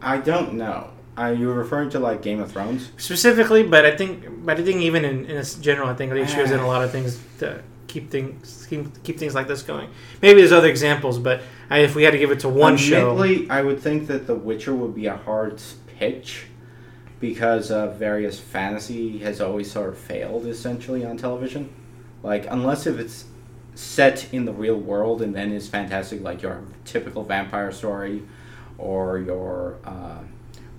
I don't know. Are you referring to like Game of Thrones? Specifically, but I think, but I think even in, in general, I think HBO has done a lot of things to keep things keep, keep things like this going. Maybe there's other examples, but I, if we had to give it to one show, I would think that The Witcher would be a hard pitch because uh, various fantasy has always sort of failed essentially on television. Like unless if it's set in the real world and then is fantastic, like your typical vampire story or your uh,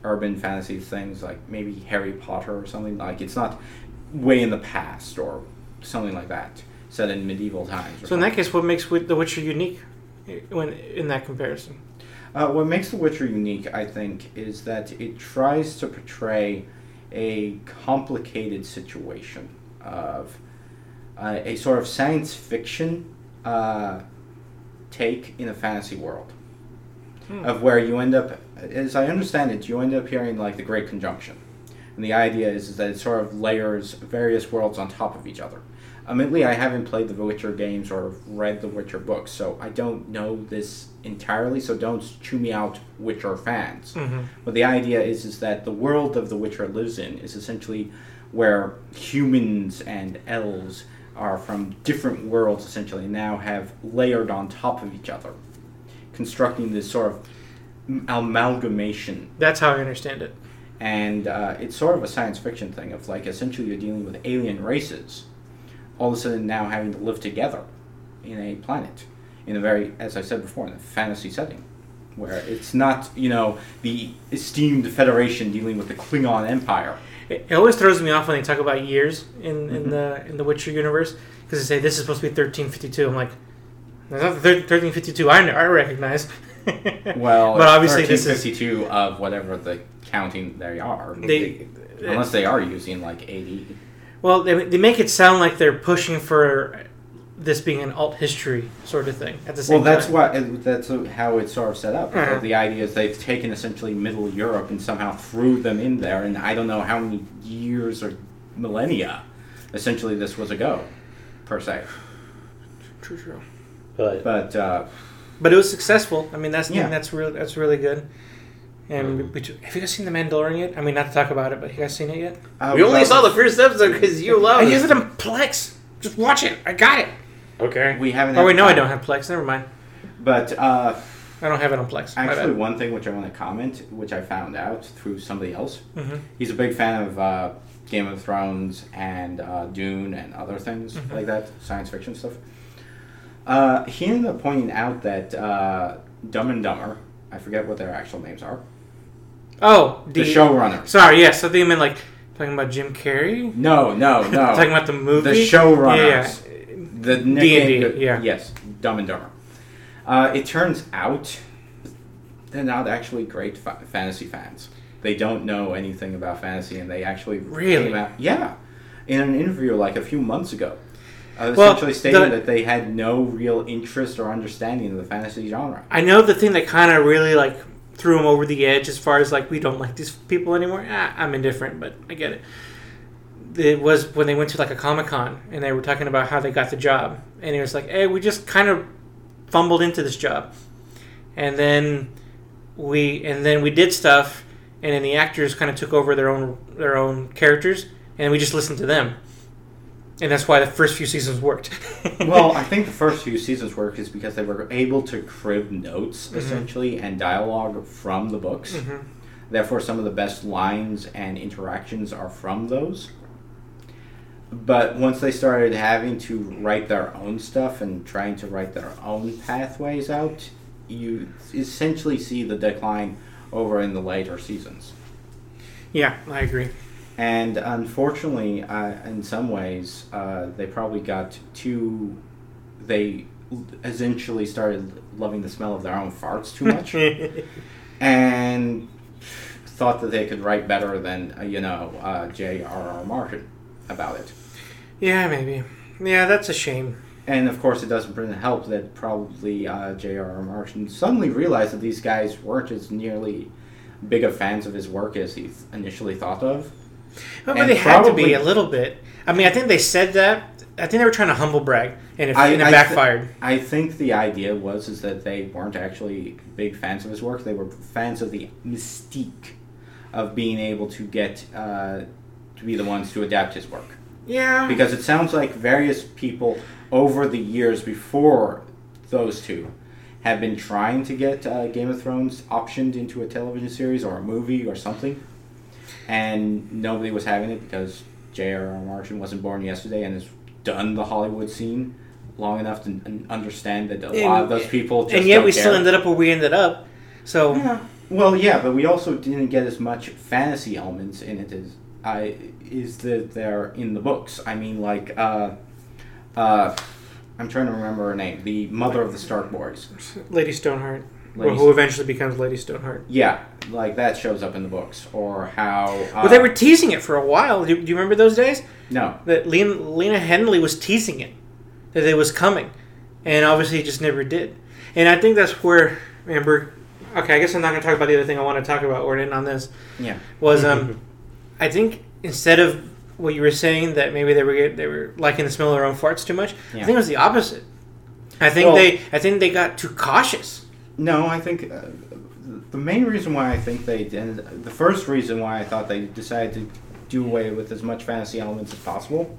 urban fantasy things like maybe Harry Potter or something. Like it's not way in the past or something like that set in medieval times. so in that case, what makes The Witcher unique eh, when in that comparison? Uh, what makes The Witcher unique, I think, is that it tries to portray a complicated situation of uh, a sort of science fiction uh, take in a fantasy world. Hmm. Of where you end up, as I understand it, you end up hearing like the Great Conjunction. And the idea is, is that it sort of layers various worlds on top of each other. Admittedly, I haven't played the Witcher games or read the Witcher books, so I don't know this entirely. So don't chew me out, Witcher fans. Mm-hmm. But the idea is, is that the world of the Witcher lives in is essentially where humans and elves are from different worlds, essentially, and now have layered on top of each other, constructing this sort of amalgamation That's how I understand it. and uh, it's sort of a science fiction thing of like essentially you're dealing with alien races all of a sudden now having to live together in a planet in a very as i said before in a fantasy setting where it's not you know the esteemed federation dealing with the klingon empire It, always throws me off when they talk about years in, in Mhm. the in the Witcher universe because they say this is supposed to be thirteen fifty two. I'm like, that's not the thirteen fifty two I, I recognize. <laughs> Well, but obviously this is 52 of whatever the counting they are. they. unless they are using like 80. Well, they, they make it sound like they're pushing for this being an alt history sort of thing at the same Well, that's time. what that's how it's sort of set up. Uh-huh. The idea is they've taken essentially Middle Europe and somehow threw them in there, and I don't know how many years or millennia, essentially this was ago, per se. True, true. But But uh, But it was successful. I mean, that's Yeah. that's real. That's really good. And we, have you guys seen The Mandalorian yet? I mean, not to talk about it, but you guys seen it yet? uh, we only well, saw the first episode because you I loved have it. it on Plex. Just watch it. I got it. Okay. We haven't. Oh had wait, no, I don't have Plex. Never mind. But uh, I don't have it on Plex. Actually, one thing which I want to comment, which I found out through somebody else, Mhm. he's a big fan of uh, Game of Thrones and uh, Dune and other things Mhm. like that, science fiction stuff. Uh, he ended up pointing out that uh, Dumb and Dumber, I forget what their actual names are, Oh, the, showrunner. Sorry, yes. I think you meant like talking about Jim Carrey. No, no, <laughs> no. talking about the movie. the showrunners. Yeah, The nickname, D&D, yeah. Yes, Dumb and Dumber. Uh, it turns out they're not actually great fa- fantasy fans. They don't know anything about fantasy, and they actually Really? came out. Yeah, in an interview like a few months ago, uh, Well, essentially stating the- that they had no real interest or understanding of the fantasy genre. I know the thing that kind of really like threw him over the edge as far as like we don't like these people anymore. Ah, I'm indifferent, but I get it. It was when they went to like a comic con and they were talking about how they got the job, and it was like, "Hey, we just kind of fumbled into this job, and then we and then we did stuff, and then the actors kind of took over their own their own characters, and we just listened to them, and that's why the first few seasons worked." <laughs> well, I think the <laughs> first few seasons worked is because they were able to crib notes Mm-hmm. essentially and dialogue from the books. Mhm. Therefore, some of the best lines and interactions are from those. But once they started having to write their own stuff and trying to write their own pathways out, you essentially see the decline over in the later seasons. yeah, I agree. And unfortunately, uh, in some ways, uh, they probably got too. They essentially started loving the smell of their own farts too much, <laughs> and thought that they could write better than uh, you know uh, J.R.R. Martin about it. yeah, maybe. Yeah, that's a shame. And of course, it doesn't bring help that probably uh, J.R.R. Martin suddenly realized that these guys weren't as nearly big of fans of his work as he initially thought of. Well, but And they had to be a little bit. I mean, I think they said that. I think they were trying to humble brag, and it, I- and it I backfired. I think the idea was is that they weren't actually big fans of his work. They were fans of the mystique of being able to get uh, to be the ones to adapt his work. yeah. Because it sounds like various people over the years before those two have been trying to get uh, Game of Thrones optioned into a television series or a movie or something, and nobody was having it because J.R.R. Martin wasn't born yesterday and has done the Hollywood scene long enough to understand that a lot of those people just and yet don't we care. still ended up where we ended up. So Yeah. Well, yeah, but we also didn't get as much fantasy elements in it as I is that there in the books. I mean, like, uh, uh, I'm trying to remember her name. The mother of the Stark boys. Lady Stoneheart, Lady who eventually becomes Lady Stoneheart. Yeah, like that shows up in the books, or how. Uh, well, they were teasing it for a while. Do, do you remember those days? no. That Lena, Lena Henley was teasing it, that it was coming, and obviously it just never did. And I think that's where remember. Okay, I guess I'm not going to talk about the other thing I want to talk about. Or in on this Yeah. was um, <laughs> I think instead of what you were saying that maybe they were they were liking the smell of their own farts too much. I think it was the opposite. I think Well- they I think they got too cautious. No, I think uh, the main reason why I think they did, the first reason why I thought they decided to do away with as much fantasy elements as possible,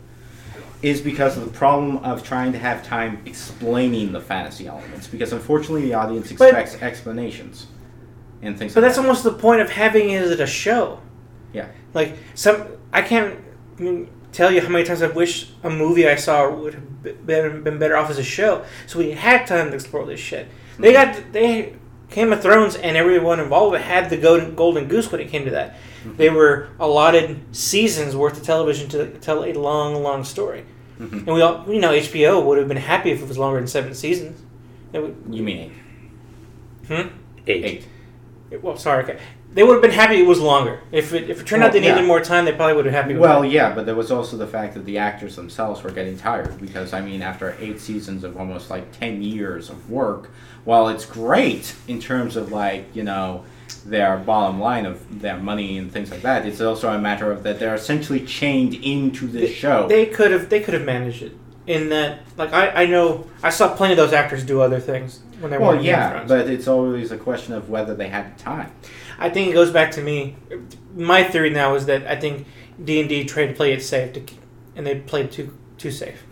is because of the problem of trying to have time explaining the fantasy elements. Because unfortunately, the audience But- expects explanations and things. But like that's that. almost the point of having it as a show. Yeah. Like some, I can't mm, tell you how many times I wish a movie I saw would have been, been better off as a show. So we had time to explore this shit. They got they Game of Thrones and everyone involved had the golden, golden goose when it came to that. They were allotted seasons worth of television to tell a long, long story. Mhm. And we all, you know, HBO would have been happy if it was longer than seven seasons. Would, You mean Hmm? Eight. Eight. Well, sorry. Okay. They would have been happy it was longer. If it, if it turned out they needed yeah. more time, they probably would have been happy Well, it. yeah, but there was also the fact that the actors themselves were getting tired because I mean, after eight seasons of almost like ten years of work, while it's great in terms of like you know their bottom line of their money and things like that, it's also a matter of that they're essentially chained into this show. They could have they could have managed it in that like I, I know I saw plenty of those actors do other things when they were well, in yeah, but it's always a question of whether they had the time. I think it goes back to me. My theory now is that I think D and D tried to play it safe, to, and they played too too safe.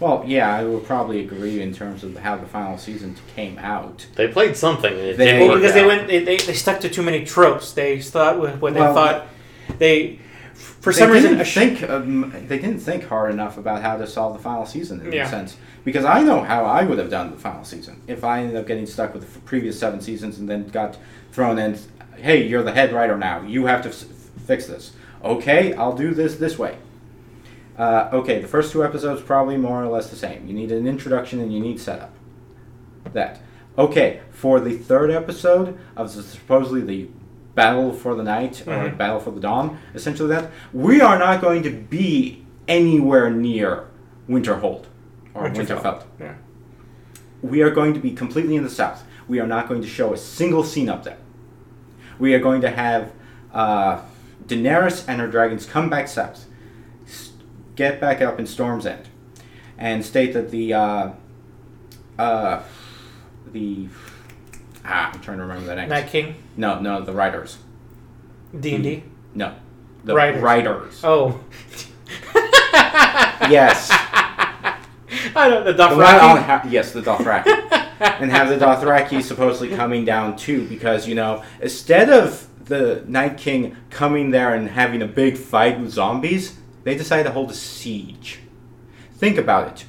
Well, yeah, I would probably agree in terms of how the final season came out. They played something. It They- didn't Well, work because they went they, they, they stuck to too many tropes. They thought with what they Well, thought they for they some reason sh- think um, they didn't think hard enough about how to solve the final season in Yeah. a sense. Because I know how I would have done the final season if I ended up getting stuck with the f- previous seven seasons and then got thrown in. Hey, you're the head writer now. You have to f- fix this. Okay, I'll do this this way. Uh, okay, the first two episodes probably more or less the same. You need an introduction and you need setup. That. Okay, for the third episode of the, supposedly the Battle for the Night or Mhm. Battle for the Dawn, essentially that, we are not going to be anywhere near Winterhold or Winterfell. Winterfell. Yeah. We are going to be completely in the south. We are not going to show a single scene up there. We are going to have uh, Daenerys and her dragons come back south, get back up in Storm's End, and state that the uh, uh, the ah, I'm trying to remember the name. Night King No, no, the writers. D and D. No, the Writers. writers. Oh, <laughs> Yes, I don't the the Dothraki. ha- yes, the Dothraki. <laughs> and have the Dothraki supposedly coming down too, because you know, instead of the Night King coming there and having a big fight with zombies, they decide to hold a siege. Think about it.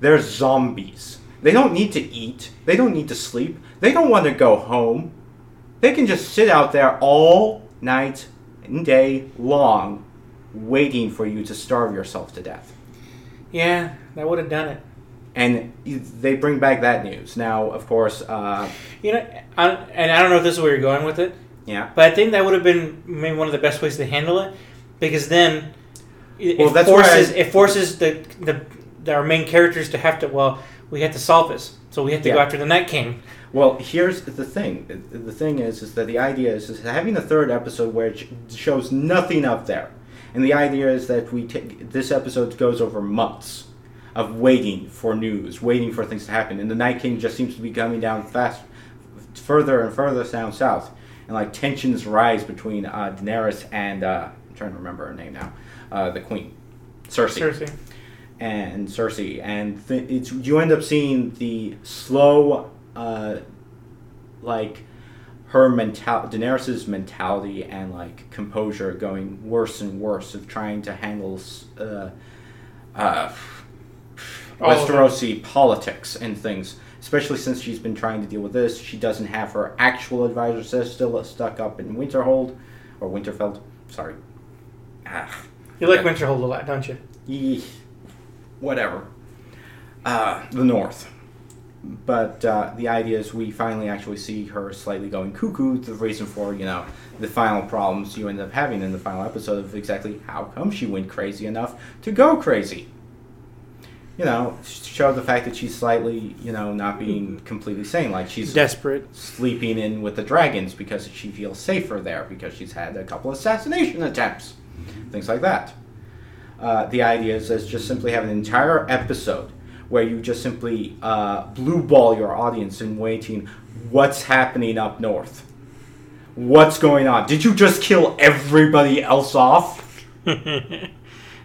They're zombies. They don't need to eat. They don't need to sleep. They don't want to go home. They can just sit out there all night and day long, waiting for you to starve yourself to death Yeah, that would have done it. and they bring back that news. Now, of course, uh, You know, I, and I don't know if this is where you're going with it, yeah. but I think that would have been maybe one of the best ways to handle it, because then it, Well, it forces I- it forces the, the the our main characters to have to well we have to solve this, so we have to go after the Night King. Well, here's the thing. The thing is, is that the idea is, is having a third episode where it shows nothing up there, and the idea is that we take this episode goes over months of waiting for news, waiting for things to happen, and the Night King just seems to be coming down fast, further and further down south, and like tensions rise between uh, Daenerys and uh, I'm trying to remember her name now, uh, the Queen, Cersei. Cersei. and Cersei, and th- it's you end up seeing the slow, uh, like her mental Daenerys's mentality and like composure going worse and worse of trying to handle uh, uh. Westerosi politics and things. Especially since she's been trying to deal with this, she doesn't have her actual advisor. Still stuck up in Winterhold or Winterfeld. Sorry. Ah. You like Okay. Winterhold a lot, don't you? Yee, whatever. Uh, the North. But uh, the idea is we finally actually see her slightly going cuckoo. The reason for, you know, the final problems you end up having in the final episode of exactly how come she went crazy enough to go crazy. You know, show the fact that she's slightly, you know, not being completely sane. Like she's Desperate. sleeping in with the dragons because she feels safer there because she's had a couple assassination attempts, things like that. Uh, the idea is, is just simply have an entire episode where you just simply uh, blue ball your audience in waiting what's happening up north. What's going on? Did you just kill everybody else off? <laughs>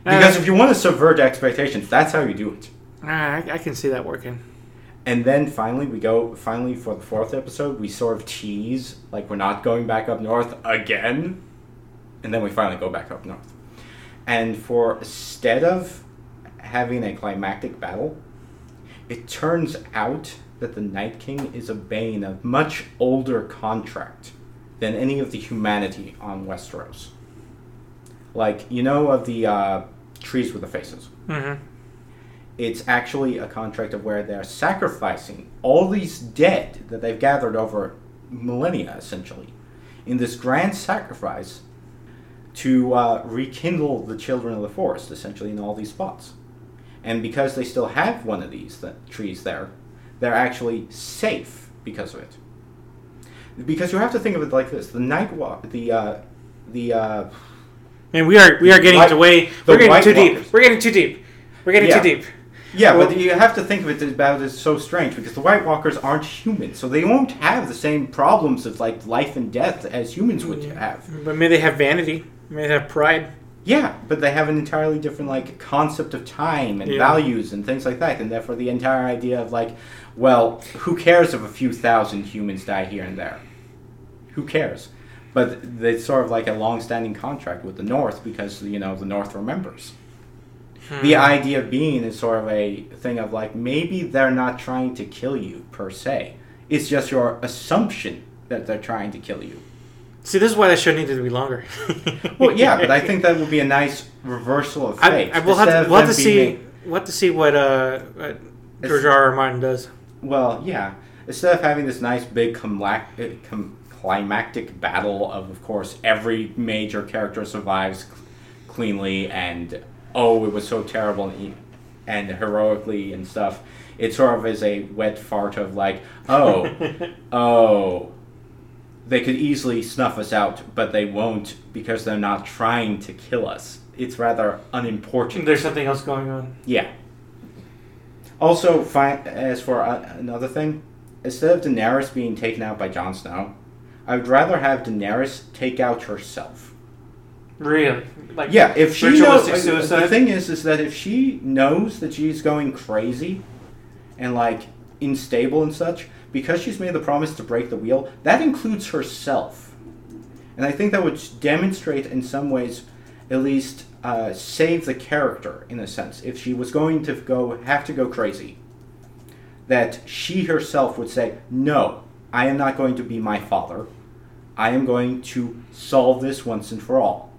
Because if you want to subvert expectations, that's how you do it. Ah, I, I can see that working. And then finally, we go. Finally, for the fourth episode, we sort of tease like we're not going back up north again, and then we finally go back up north. And for instead of having a climactic battle, it turns out that the Night King is a bane of much older contract than any of the humanity on Westeros. Like you know of the uh, trees with the faces hmm it's actually a contract of where they're sacrificing all these dead that they've gathered over millennia, essentially, in this grand sacrifice to uh, rekindle the children of the forest, essentially, in all these spots. And because they still have one of these th- trees there, they're actually safe because of it. Because you have to think of it like this: the night walk, the uh, the uh, And we are we are getting White- to way we're getting too deep. Walkers. We're getting too deep. We're getting Yeah. too deep. Yeah, Well- but you have to think of it about it as so strange because the White Walkers aren't human, so they won't have the same problems of like life and death as humans would have. But may they have vanity. May they have pride. Yeah, but they have an entirely different like concept of time and Yeah. values and things like that, and therefore the entire idea of like, well, who cares if a few thousand humans die here and there? Who cares? But it's sort of like a long-standing contract with the North because you know the North remembers. The hmm. idea being is sort of a thing of like maybe they're not trying to kill you per se. It's just your assumption that they're trying to kill you. See, this is why that show needed to be longer. <laughs> Well, yeah, but I think that would be a nice reversal of I, fate. I will have to, we'll have to see. being We'll have to see what uh, what George R. R. Martin does. well, yeah. Instead of having this nice big com- climactic battle of, of course, every major character survives c- cleanly and oh, it was so terrible and, and heroically and stuff. It sort of is a wet fart of like, oh, <laughs> oh, they could easily snuff us out, but they won't because they're not trying to kill us. It's rather unimportant. There's something else going on. Yeah. Also, fi- as for uh, another thing, instead of Daenerys being taken out by Jon Snow, I would rather have Daenerys take out herself. Really? Like Yeah, if she knows, uh, suicide. the thing is, is that if she knows that she's going crazy, and like unstable and such, because she's made the promise to break the wheel, that includes herself, and I think that would demonstrate in some ways, at least, uh, save the character in a sense. If she was going to go have to go crazy, that she herself would say, "No, I am not going to be my father. I am going to solve this once and for all."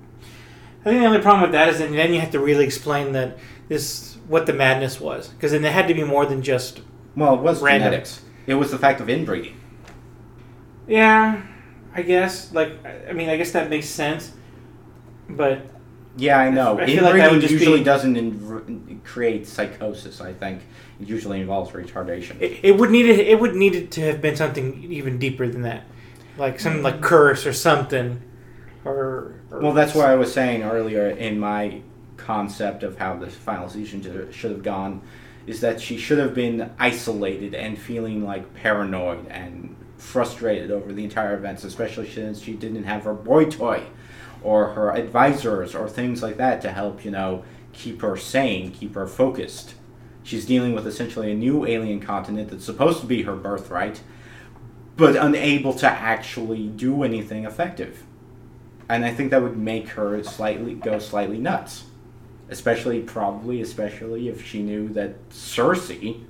I think the only problem with that is that then you have to really explain that this what the madness was because then it had to be more than just Well, it was Random. genetics. It was the fact of inbreeding. yeah. I guess like I- mean I guess that makes sense, but Yeah, I know. I feel like inbreeding usually be- doesn't in- create psychosis. I think it usually involves retardation. it, it would need it would need it to have been something even deeper than that, like some like curse or something, or, or well, that's why I was saying earlier in my concept of how the final season should have gone, is that she should have been isolated and feeling like paranoid and frustrated over the entire events, especially since she didn't have her boy toy or her advisors or things like that to help, you know, keep her sane, keep her focused. She's dealing with essentially a new alien continent that's supposed to be her birthright, but unable to actually do anything effective. And I think that would make her slightly go slightly nuts. Especially, probably, especially if she knew that Cersei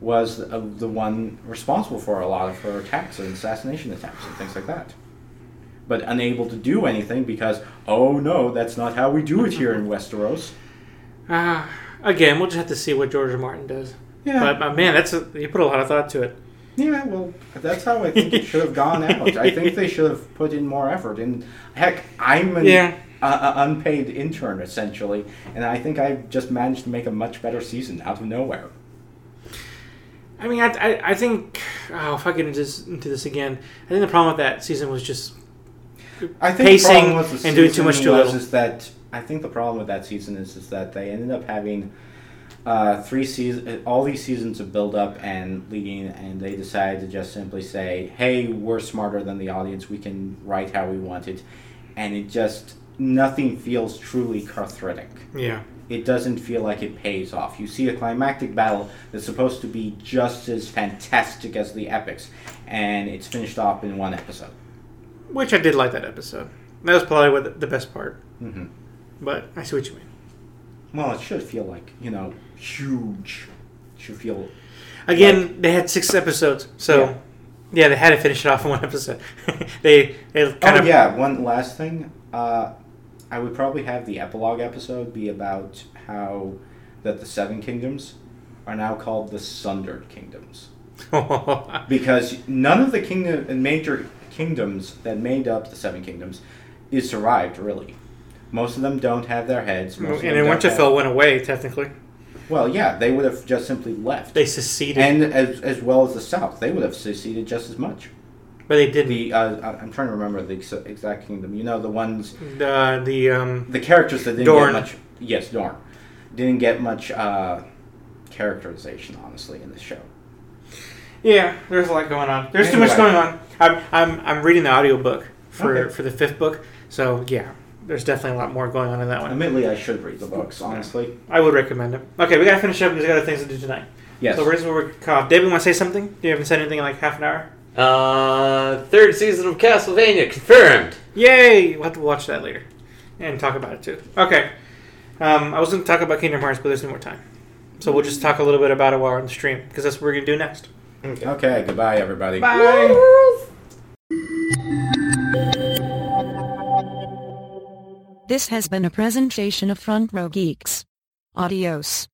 was the, the one responsible for a lot of her attacks and assassination attempts and things like that. But unable to do anything because, oh no, that's not how we do it here in Westeros. Ah, again we'll just have to see what George Martin does. Yeah. But uh, man, that's a, you put a lot of thought to it. Yeah, well, that's how I think it should have gone <laughs> out. I think they should have put in more effort. And heck, I'm an Yeah. a unpaid intern essentially, and I think I just managed to make a much better season out of nowhere. I mean, I, I, I think oh, if I get into this, into this again, I think the problem with that season was just I think Pacing the with the and doing too much too little. is that I think the problem with that season is is that they ended up having uh, three seasons, all these seasons of build up and leading, and they decided to just simply say, "Hey, we're smarter than the audience. We can write how we want it," and it just nothing feels truly cathartic. yeah. It doesn't feel like it pays off. You see a climactic battle that's supposed to be just as fantastic as the epics, and it's finished off in one episode. Which I did like that episode. That was probably the best part. hmm But I see what you mean. Well, it should feel like you know huge. It should feel Again, they had six episodes, so Yeah. yeah, they had to finish it off in one episode. <laughs> they they kind oh of yeah. One last thing. Uh, I would probably have the epilogue episode be about how that the Seven Kingdoms are now called the Sundered Kingdoms. <laughs> because none of the kingdom major kingdoms that made up the seven kingdoms is survived really. Most of them don't have their heads. Most and them then don't Winterfell went away, technically. Well, yeah, they would have just simply left. They seceded, and as, as well as the South, they would have seceded just as much. but they didn't. The uh, I- I'm trying to remember the ex- exact kingdom. You know, the ones, The, the um, the characters that didn't Dorne. get much. Yes, Dorne didn't get much uh, characterization, honestly, in the show. yeah, there's a lot going on. There's too much going on. I'm, I'm, I'm reading the audiobook for, Okay. for the fifth book, so yeah, there's definitely a lot more going on in that one. Admittedly, I should read the books, honestly. I would recommend it. Okay, we gotta finish up because we got other things to do tonight. Yes. So where's where we're caught? David, want to say something? You haven't said anything in like half an hour. Uh, third season of Castlevania confirmed. Yay! We'll have to watch that later and talk about it too. Okay. Um, I was going to talk about Kingdom Hearts, but there's no more time. So we'll just talk a little bit about it while we're on the stream because that's what we're going to do next. Okay, goodbye, everybody. Bye. This has been a presentation of Front Row Geeks. Adios.